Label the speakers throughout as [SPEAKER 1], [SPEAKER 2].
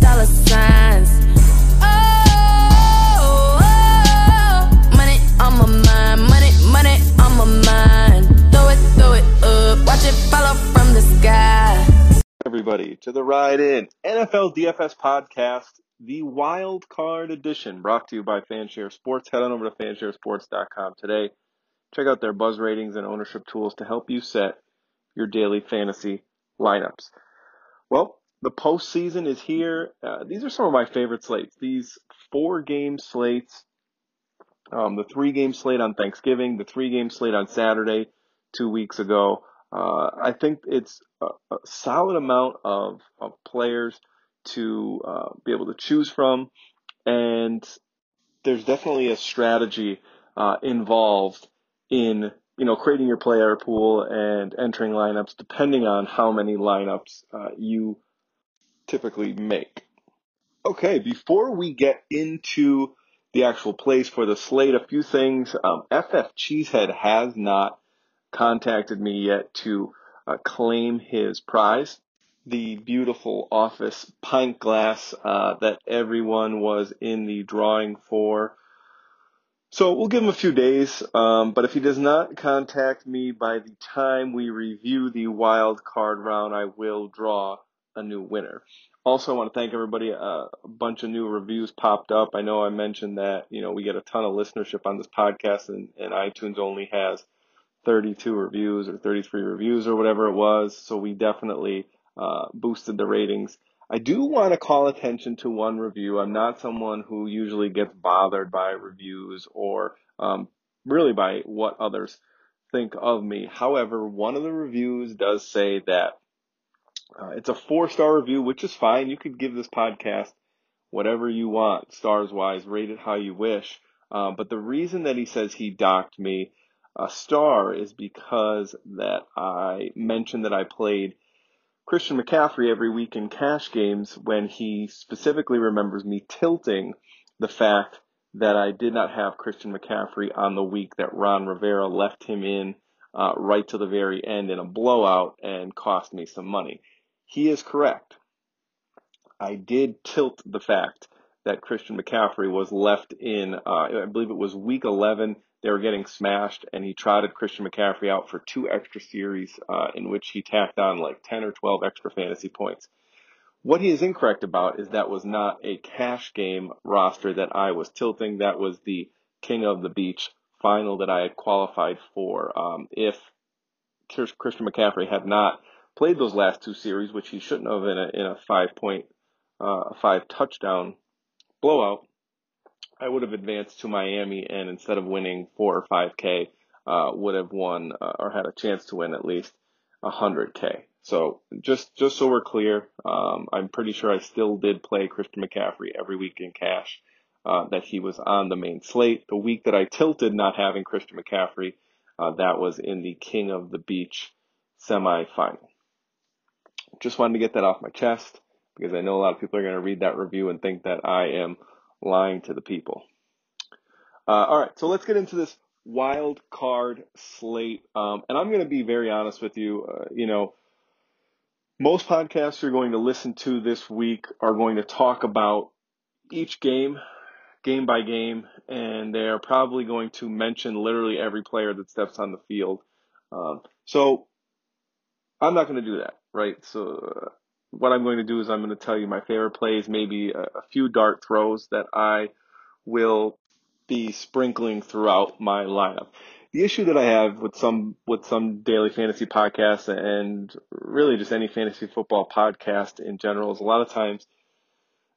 [SPEAKER 1] dollar signs. Oh, oh, money on my mind, money, money on my mind. Throw it, throw it up, watch it follow from the sky.
[SPEAKER 2] everybody to the Ride In NFL DFS podcast, the wild card edition, brought to you by Fanshare Sports. Head on over to fansharesports.com today. Check out their buzz ratings and ownership tools to help you set your daily fantasy lineups. Well, the postseason is here. Uh, these are some of my favorite slates. These four game slates, um, the three game slate on Thanksgiving, the three game slate on Saturday, two weeks ago. Uh, I think it's a, a solid amount of, of players to uh, be able to choose from, and there's definitely a strategy uh, involved in you know creating your player pool and entering lineups depending on how many lineups uh, you typically make. Okay, before we get into the actual plays for the slate, a few things. Um, FF Cheesehead has not contacted me yet to uh, claim his prize, the beautiful office pint glass uh, that everyone was in the drawing for. So we'll give him a few days, um, but if he does not contact me by the time we review the wild card round, I will draw a new winner. Also, I want to thank everybody. Uh, a bunch of new reviews popped up. I know I mentioned that you know we get a ton of listenership on this podcast, and, and iTunes only has 32 reviews or 33 reviews or whatever it was. So we definitely uh, boosted the ratings. I do want to call attention to one review. I'm not someone who usually gets bothered by reviews or um, really by what others think of me. However, one of the reviews does say that uh, it's a four star review, which is fine. You could give this podcast whatever you want, stars wise, rate it how you wish. Um, but the reason that he says he docked me a star is because that I mentioned that I played Christian McCaffrey every week in cash games when he specifically remembers me tilting the fact that I did not have Christian McCaffrey on the week that Ron Rivera left him in uh, right to the very end in a blowout and cost me some money. He is correct. I did tilt the fact that Christian McCaffrey was left in, uh, I believe it was week 11. They were getting smashed, and he trotted Christian McCaffrey out for two extra series uh, in which he tacked on like 10 or 12 extra fantasy points. What he is incorrect about is that was not a cash game roster that I was tilting. That was the King of the Beach final that I had qualified for. Um, if Christian McCaffrey had not played those last two series, which he shouldn't have in a, in a five point, uh, five touchdown blowout, I would have advanced to Miami and instead of winning four or five K, uh, would have won uh, or had a chance to win at least hundred K. So just just so we're clear, um, I'm pretty sure I still did play Christian McCaffrey every week in cash. Uh, that he was on the main slate. The week that I tilted not having Christian McCaffrey, uh, that was in the King of the Beach semifinal. Just wanted to get that off my chest because I know a lot of people are going to read that review and think that I am lying to the people. Uh, all right, so let's get into this wild card slate. Um, and I'm going to be very honest with you. Uh, you know, most podcasts you're going to listen to this week are going to talk about each game, game by game, and they are probably going to mention literally every player that steps on the field. Um, so I'm not going to do that, right? So uh, what I'm going to do is I'm going to tell you my favorite plays, maybe a, a few dart throws that I will be sprinkling throughout my lineup. The issue that I have with some with some daily fantasy podcasts and really just any fantasy football podcast in general is a lot of times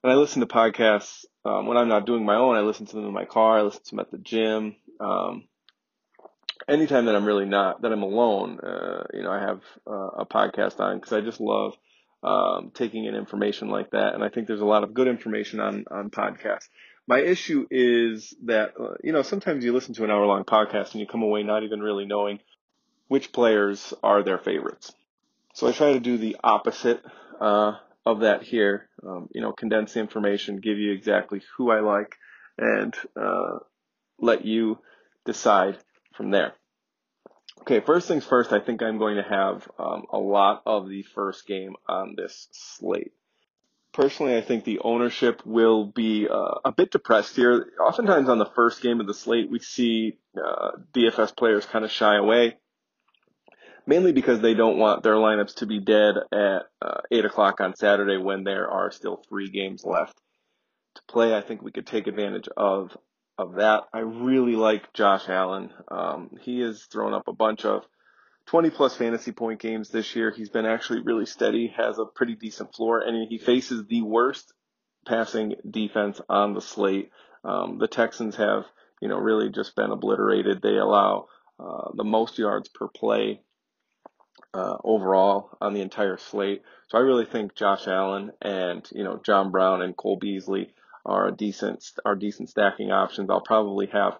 [SPEAKER 2] and I listen to podcasts um, when I'm not doing my own, I listen to them in my car, I listen to them at the gym. Um, anytime that I'm really not that I'm alone, uh, you know, I have uh, a podcast on because I just love um, taking in information like that. And I think there's a lot of good information on, on podcasts. My issue is that, uh, you know, sometimes you listen to an hour long podcast and you come away not even really knowing which players are their favorites. So I try to do the opposite, uh, of that here. Um, you know, condense the information, give you exactly who I like, and, uh, let you decide from there. Okay, first things first, I think I'm going to have um, a lot of the first game on this slate. personally, I think the ownership will be uh, a bit depressed here. Oftentimes on the first game of the slate, we see uh, DFS players kind of shy away, mainly because they don't want their lineups to be dead at uh, 8 o'clock on Saturday when there are still three games left to play. I think we could take advantage of of that. I really like Josh Allen. Um, he has thrown up a bunch of 20 plus fantasy point games this year. He's been actually really steady, has a pretty decent floor, and he faces the worst passing defense on the slate. Um, the Texans have, you know, really just been obliterated. They allow uh, the most yards per play uh, overall on the entire slate. So I really think Josh Allen and you know John Brown and Cole Beasley are decent are decent stacking options. I'll probably have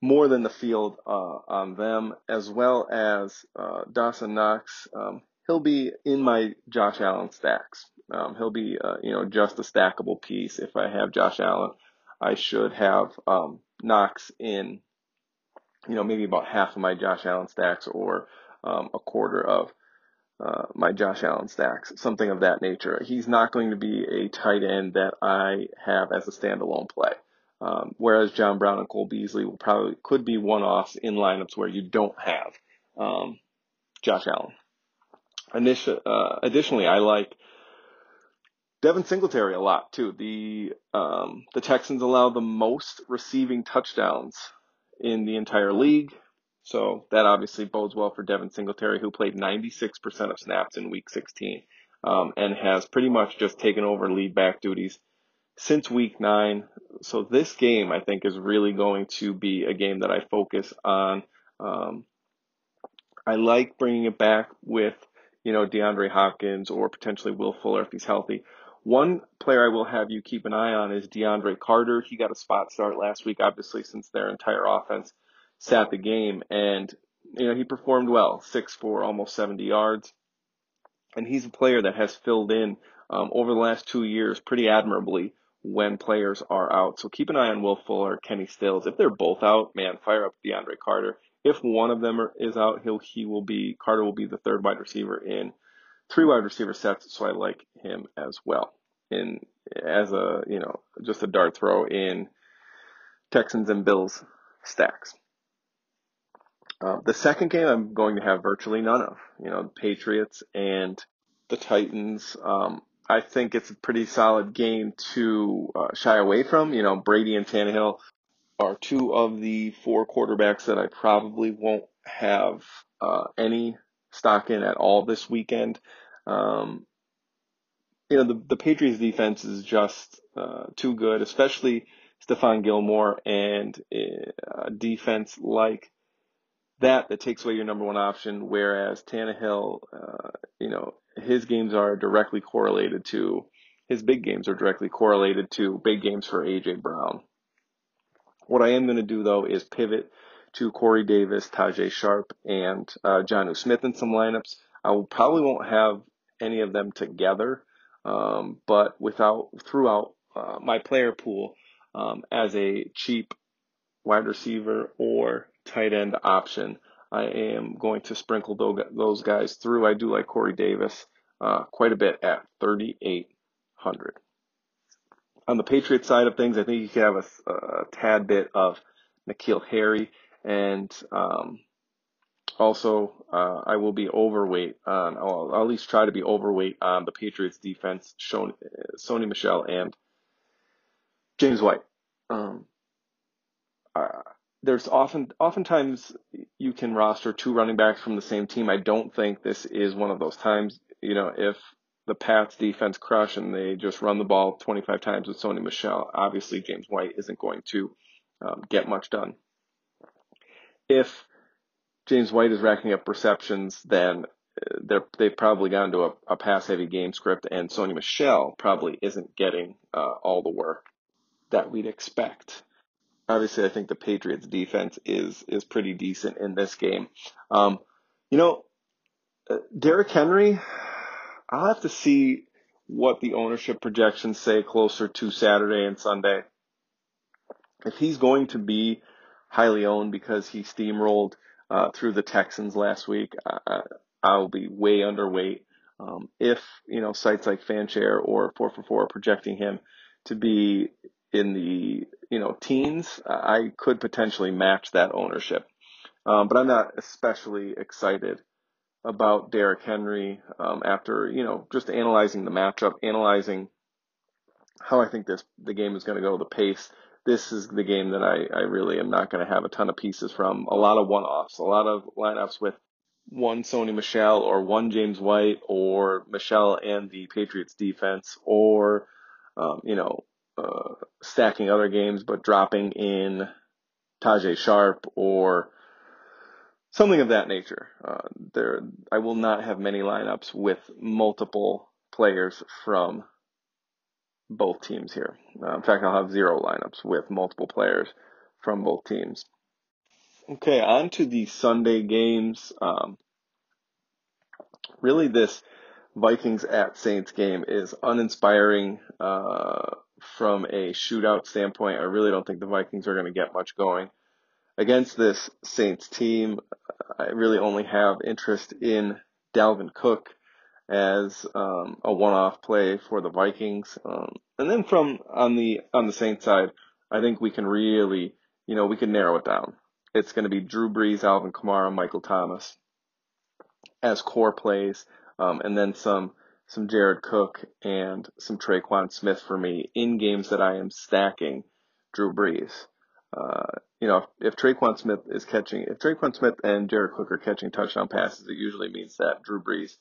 [SPEAKER 2] more than the field uh, on them, as well as uh, Dawson Knox. Um, he'll be in my Josh Allen stacks. Um, he'll be, uh, you know, just a stackable piece. If I have Josh Allen, I should have um, Knox in, you know, maybe about half of my Josh Allen stacks or um, a quarter of uh, my Josh Allen stacks, something of that nature. He's not going to be a tight end that I have as a standalone play. Um, whereas John Brown and Cole Beasley will probably could be one offs in lineups where you don't have um, Josh Allen. Initial, uh, additionally, I like Devin Singletary a lot too. The um, the Texans allow the most receiving touchdowns in the entire league, so that obviously bodes well for Devin Singletary, who played 96% of snaps in Week 16 um, and has pretty much just taken over lead back duties since week nine. So this game, I think, is really going to be a game that I focus on. Um, I like bringing it back with, you know, DeAndre Hopkins or potentially Will Fuller if he's healthy. One player I will have you keep an eye on is DeAndre Carter. He got a spot start last week, obviously, since their entire offense sat the game. And, you know, he performed well, 6'4, almost 70 yards. And he's a player that has filled in um, over the last two years pretty admirably when players are out. So keep an eye on Will Fuller, Kenny Stills. If they're both out, man, fire up DeAndre Carter. If one of them is out, he'll he will be Carter will be the third wide receiver in three wide receiver sets. So I like him as well. In as a you know just a dart throw in Texans and Bills stacks. Uh, the second game I'm going to have virtually none of. You know, Patriots and the Titans. Um, I think it's a pretty solid game to uh, shy away from. You know, Brady and Tannehill are two of the four quarterbacks that I probably won't have uh, any stock in at all this weekend. Um, you know, the, the Patriots defense is just uh, too good, especially Stephon Gilmore and uh, a defense like that that takes away your number one option. Whereas Tannehill, uh, you know, his games are directly correlated to his big games are directly correlated to big games for AJ Brown. What I am going to do though is pivot to Corey Davis, Tajaé Sharpe, and uh, Jonnu Smith in some lineups. I will probably won't have any of them together, um, but without throughout uh, my player pool um, as a cheap wide receiver or tight end option. I am going to sprinkle those guys through. I do like Corey Davis uh, quite a bit at 3,800. On the Patriots side of things, I think you could have a, a tad bit of N'Keal Harry, and um, also uh, I will be overweight on. I'll, I'll, at least try to be overweight on the Patriots defense. Shown, Sony Michel and James White. Um, uh, there's often oftentimes you can roster two running backs from the same team. I don't think this is one of those times. You know, if the Pats defense crush and they just run the ball 25 times with Sony Michel, obviously James White isn't going to um, get much done. If James White is racking up receptions, then uh, they're, they've probably gone to a, a pass heavy game script, and Sony Michel probably isn't getting uh, all the work that we'd expect obviously I think the Patriots defense is is pretty decent in this game. Um, you know, uh, Derrick Henry, I'll have to see what the ownership projections say closer to Saturday and Sunday. If he's going to be highly owned because he steamrolled uh, through the Texans last week, uh, I'll be way underweight Um, if you know sites like Fanshare or 4for4 are projecting him to be in the you know teens, I could potentially match that ownership. Um, but I'm not especially excited about Derrick Henry um, after you know just analyzing the matchup, analyzing how I think this the game is going to go, the pace. This is the game that I, I really am not going to have a ton of pieces from. A lot of one offs, a lot of lineups with one Sony Michel or one James White or Michel and the Patriots defense or um, you know uh, stacking other games but dropping in Tajaé Sharpe or something of that nature. Uh, there, I will not have many lineups with multiple players from both teams here. Uh, in fact, I'll have zero lineups with multiple players from both teams. Okay, on to the Sunday games. Um, really, this Vikings at Saints game is uninspiring uh, from a shootout standpoint. I really don't think the Vikings are going to get much going against this Saints team, I really only have interest in Dalvin Cook as um, a one-off play for the Vikings. Um, and then from on the on the Saints side, I think we can really, you know, we can narrow it down. It's going to be Drew Brees, Alvin Kamara, Michael Thomas as core plays, um, and then some some Jared Cook and some Tre'Quan Smith for me in games that I am stacking Drew Brees. Uh, you know, if, if Tre'Quan Smith is catching, if Tre'Quan Smith and Jared Cook are catching touchdown passes, it usually means that Drew Brees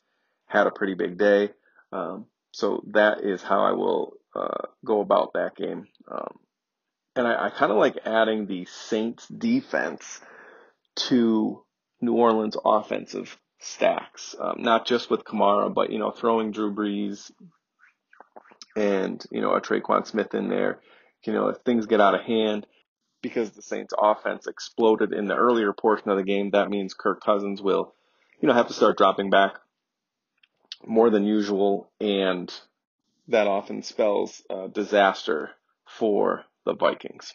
[SPEAKER 2] had a pretty big day. Um, so that is how I will uh, go about that game. Um, and I, I kind of like adding the Saints defense to New Orleans offensive stacks, um, not just with Kamara, but you know, throwing Drew Brees and you know a Tre'Quan Smith in there. You know, if things get out of hand, because the Saints offense exploded in the earlier portion of the game, that means Kirk Cousins will, you know, have to start dropping back more than usual, and that often spells uh, disaster for the Vikings.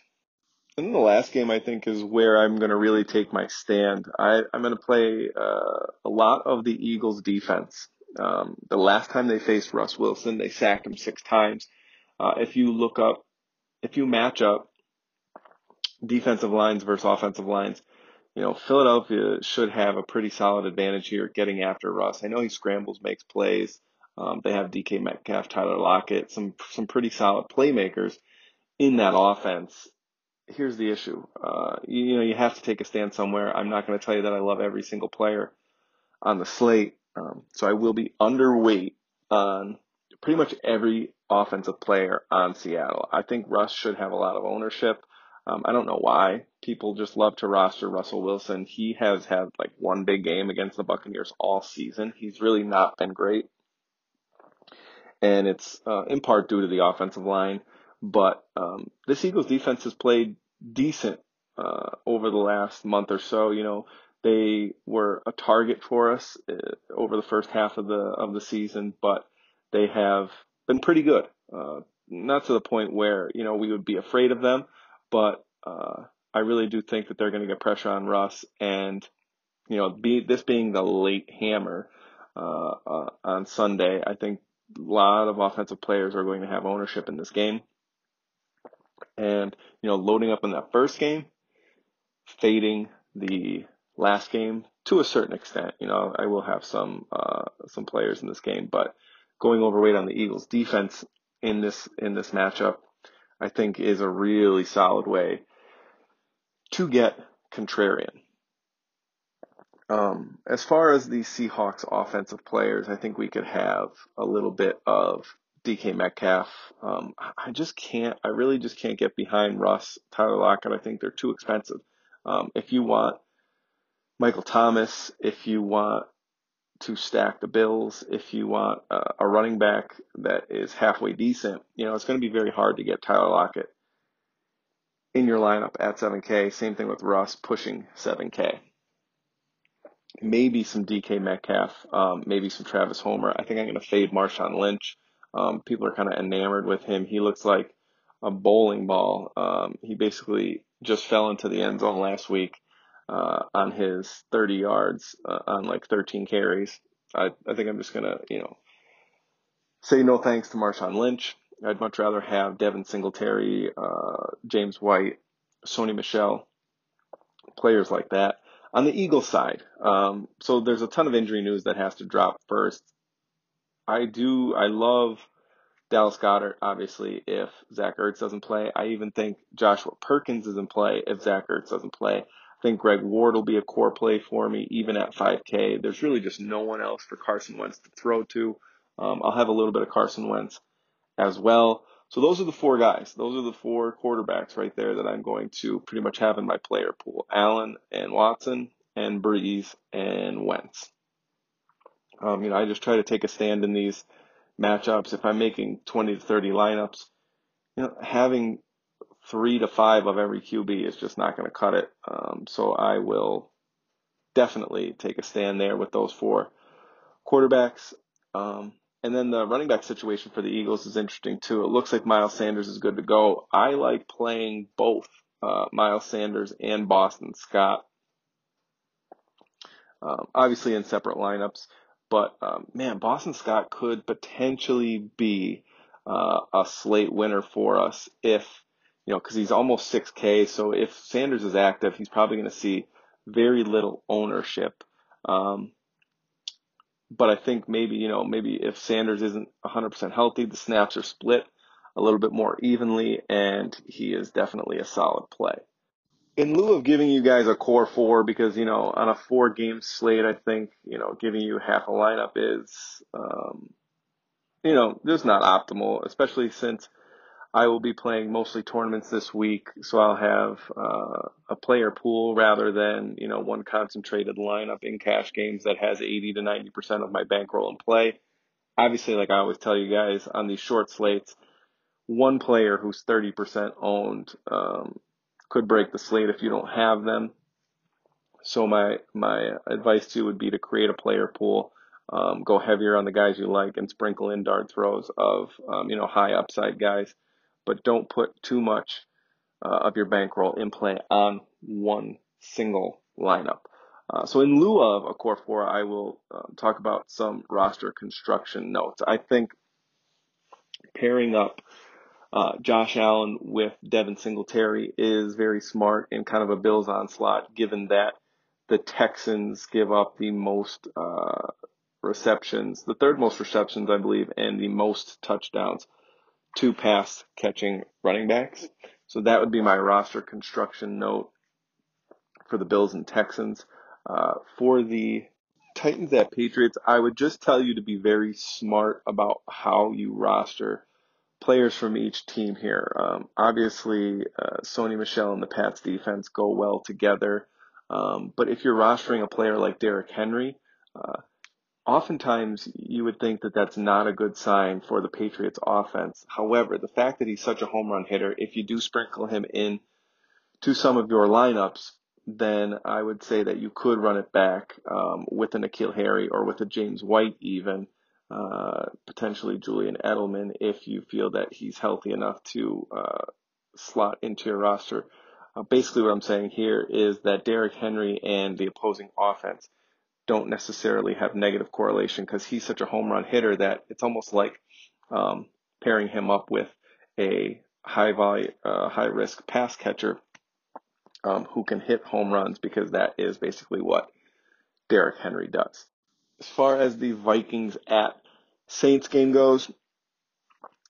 [SPEAKER 2] And the last game, I think, is where I'm going to really take my stand. I, am going to play uh, a lot of the Eagles' defense. Um, the last time they faced Russ Wilson, they sacked him six times. Uh, if you look up, if you match up defensive lines versus offensive lines. You know, Philadelphia should have a pretty solid advantage here getting after Russ. I know he scrambles, makes plays. Um, they have DK Metcalf, Tyler Lockett, some some pretty solid playmakers in that offense. Here's the issue. Uh, you, you know, you have to take a stand somewhere. I'm not going to tell you that I love every single player on the slate. Um, so I will be underweight on pretty much every offensive player on Seattle. I think Russ should have a lot of ownership. Um, I don't know why people just love to roster Russell Wilson. He has had like one big game against the Buccaneers all season. He's really not been great. And it's uh, in part due to the offensive line. But um, this Eagles defense has played decent uh, over the last month or so. You know, they were a target for us uh, over the first half of the of the season, but they have been pretty good. Uh, not to the point where you know we would be afraid of them, but uh, I really do think that they're going to get pressure on Russ, and you know, be this being the late hammer uh, uh, on Sunday, I think a lot of offensive players are going to have ownership in this game, and you know, loading up in that first game, fading the last game to a certain extent. You know, I will have some uh, some players in this game, but going overweight on the Eagles defense in this in this matchup I think is a really solid way to get contrarian. Um, as far as the Seahawks offensive players, I think we could have a little bit of DK Metcalf. Um, I just can't, I really just can't get behind Russ, Tyler Lockett. I think they're too expensive. Um, if you want Michael Thomas, if you want to stack the Bills. If you want a, a running back that is halfway decent, you know, it's going to be very hard to get Tyler Lockett in your lineup at 7K. Same thing with Russ pushing 7K. Maybe some DK Metcalf, um, maybe some Travis Homer. I think I'm going to fade Marshawn Lynch. Um, people are kind of enamored with him. He looks like a bowling ball. Um, he basically just fell into the end zone last week uh, on his 30 yards uh, on like 13 carries. I, I think I'm just going to, you know, say no thanks to Marshawn Lynch. I'd much rather have Devin Singletary, uh, James White, Sony Michel, players like that. On the Eagles side, um, so there's a ton of injury news that has to drop first. I do, I love Dallas Goedert, obviously, if Zach Ertz doesn't play. I even think Joshua Perkins is in play if Zach Ertz doesn't play. I think Greg Ward will be a core play for me, even at 5K. There's really just no one else for Carson Wentz to throw to. Um, I'll have a little bit of Carson Wentz as well. So those are the four guys. Those are the four quarterbacks right there that I'm going to pretty much have in my player pool. Allen and Watson and Brees and Wentz. Um, you know, I just try to take a stand in these matchups. If I'm making 20 to 30 lineups, you know, having three to five of every QB is just not going to cut it. Um, so I will definitely take a stand there with those four quarterbacks. Um, and then the running back situation for the Eagles is interesting too. It looks like Miles Sanders is good to go. I like playing both uh, Miles Sanders and Boston Scott. Um, obviously in separate lineups, but um, man, Boston Scott could potentially be uh, a slate winner for us if you know because he's almost 6K. So if Sanders is active, he's probably going to see very little ownership. Um, but I think maybe, you know, maybe if Sanders isn't 100% healthy, the snaps are split a little bit more evenly, and he is definitely a solid play. In lieu of giving you guys a core four, because, you know, on a four game slate, I think, you know, giving you half a lineup is, um, you know, just not optimal, especially since I will be playing mostly tournaments this week, so I'll have uh, a player pool rather than you know one concentrated lineup in cash games that has 80 to 90 percent of my bankroll in play. Obviously, like I always tell you guys on these short slates, one player who's 30 percent owned um, could break the slate if you don't have them. So my my advice to you would be to create a player pool. Um, go heavier on the guys you like and sprinkle in dart throws of um, you know high upside guys but don't put too much uh, of your bankroll in play on one single lineup. Uh, so in lieu of a core four, I will um, talk about some roster construction notes. I think pairing up uh, Josh Allen with Devin Singletary is very smart and kind of a Bills onslaught, given that the Texans give up the most uh, receptions, the third most receptions, I believe, and the most touchdowns to pass catching running backs. So that would be my roster construction note for the Bills and Texans. Uh, for the Titans at Patriots, I would just tell you to be very smart about how you roster players from each team here. Um, obviously, uh, Sony Michel and the Pats defense go well together. Um, but if you're rostering a player like Derrick Henry, uh, oftentimes you would think that that's not a good sign for the Patriots offense. However, the fact that he's such a home run hitter, if you do sprinkle him in to some of your lineups, then I would say that you could run it back um, with an N'Keal Harry or with a James White even, uh, potentially Julian Edelman if you feel that he's healthy enough to uh, slot into your roster. Uh, basically, what I'm saying here is that Derrick Henry and the opposing offense don't necessarily have negative correlation because he's such a home run hitter that it's almost like um, pairing him up with a high volume, uh, high risk pass catcher um, who can hit home runs because that is basically what Derrick Henry does. As far as the Vikings at Saints game goes,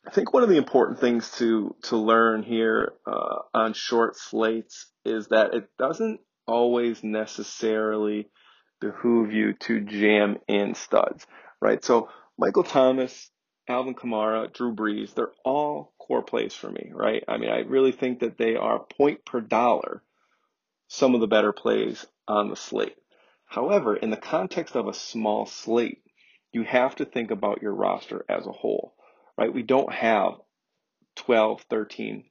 [SPEAKER 2] I think one of the important things to to learn here uh, on short slates is that it doesn't always necessarily behoove you to jam in studs, right? So Michael Thomas, Alvin Kamara, Drew Brees, they're all core plays for me, right? I mean, I really think that they are point per dollar some of the better plays on the slate. However, in the context of a small slate, you have to think about your roster as a whole, right? We don't have 12, 13,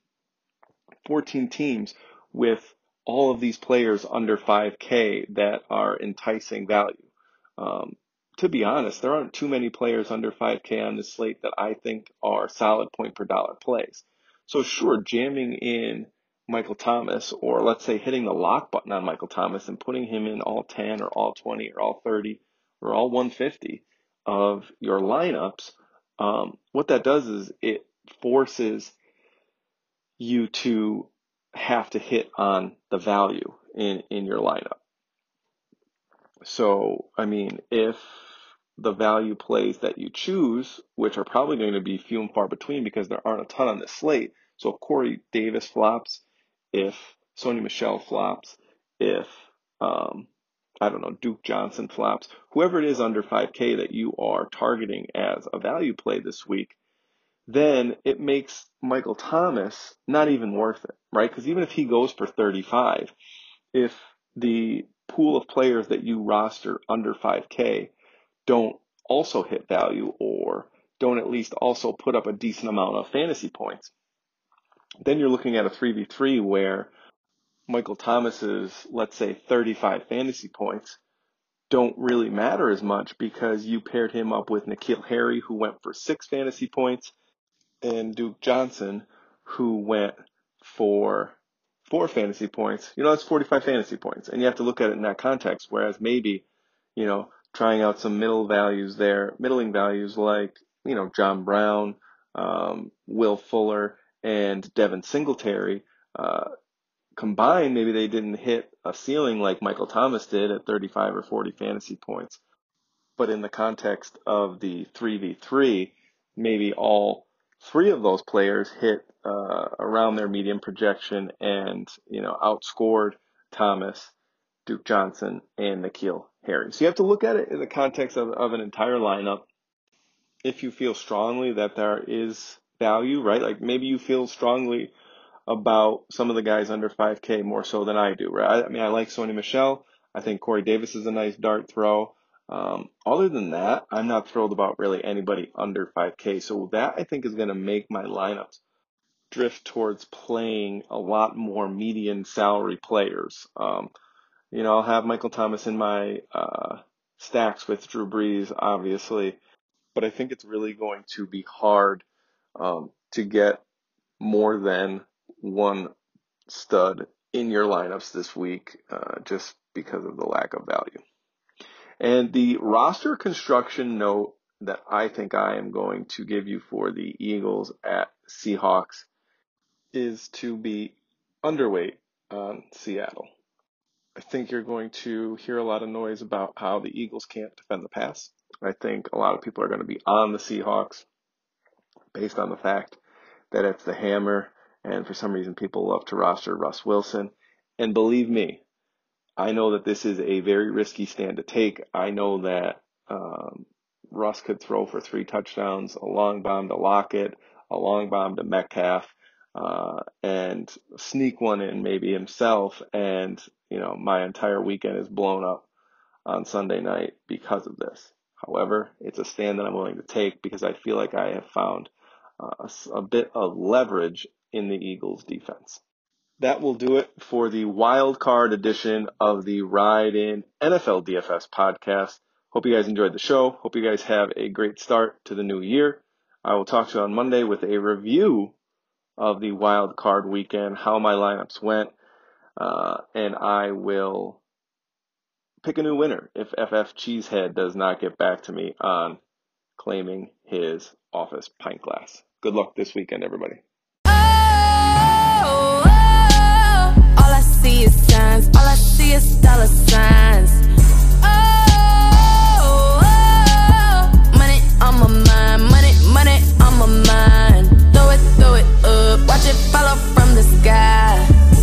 [SPEAKER 2] 14 teams with all of these players under 5K that are enticing value. Um, to be honest, there aren't too many players under 5K on this slate that I think are solid point per dollar plays. So sure, jamming in Michael Thomas, or let's say hitting the lock button on Michael Thomas and putting him in all 10 or all 20 or all 30 or all 150 of your lineups, um, what that does is it forces you to have to hit on the value in, in your lineup. So, I mean, if the value plays that you choose, which are probably going to be few and far between because there aren't a ton on the slate. So if Corey Davis flops, if Sony Michel flops, if um, I don't know Duke Johnson flops, whoever it is under 5K that you are targeting as a value play this week, then it makes Michael Thomas not even worth it, right? Because even if he goes for 35, if the pool of players that you roster under 5K don't also hit value or don't at least also put up a decent amount of fantasy points, then you're looking at a 3v3 where Michael Thomas's, let's say, 35 fantasy points don't really matter as much because you paired him up with N'Keal Harry, who went for six fantasy points, and Duke Johnson, who went for four fantasy points. You know, that's 45 fantasy points. And you have to look at it in that context. Whereas maybe, you know, trying out some middle values there, middling values like, you know, John Brown, um, Will Fuller, and Devin Singletary, uh, combined, maybe they didn't hit a ceiling like Michael Thomas did at 35 or 40 fantasy points. But in the context of the 3v3, maybe all three of those players hit uh, around their median projection and, you know, outscored Thomas, Duke Johnson, and N'Keal Harry. So you have to look at it in the context of, of an entire lineup. If you feel strongly that there is value, right? Like maybe you feel strongly about some of the guys under 5K more so than I do, right? I mean, I like Sony Michel. I think Corey Davis is a nice dart throw. Um, other than that, I'm not thrilled about really anybody under 5K. So that I think is going to make my lineups drift towards playing a lot more median salary players. Um, you know, I'll have Michael Thomas in my uh, stacks with Drew Brees, obviously, but I think it's really going to be hard um, to get more than one stud in your lineups this week uh, just because of the lack of value. And the roster construction note that I think I am going to give you for the Eagles at Seahawks is to be underweight on Seattle. I think you're going to hear a lot of noise about how the Eagles can't defend the pass. I think a lot of people are going to be on the Seahawks based on the fact that it's the hammer, and for some reason people love to roster Russ Wilson. And believe me, I know that this is a very risky stand to take. I know that um, Russ could throw for three touchdowns, a long bomb to Lockett, a long bomb to Metcalf, uh, and sneak one in maybe himself. And, you know, my entire weekend is blown up on Sunday night because of this. However, it's a stand that I'm willing to take because I feel like I have found uh, a, a bit of leverage in the Eagles defense that will do it for the wild card edition of the Ride In NFL DFS podcast. Hope you guys enjoyed the show. Hope you guys have a great start to the new year. I will talk to you on Monday with a review of the wild card weekend, how my lineups went, uh, and I will pick a new winner if FF Cheesehead does not get back to me on claiming his office pint glass. Good luck this weekend, everybody.
[SPEAKER 1] see is signs,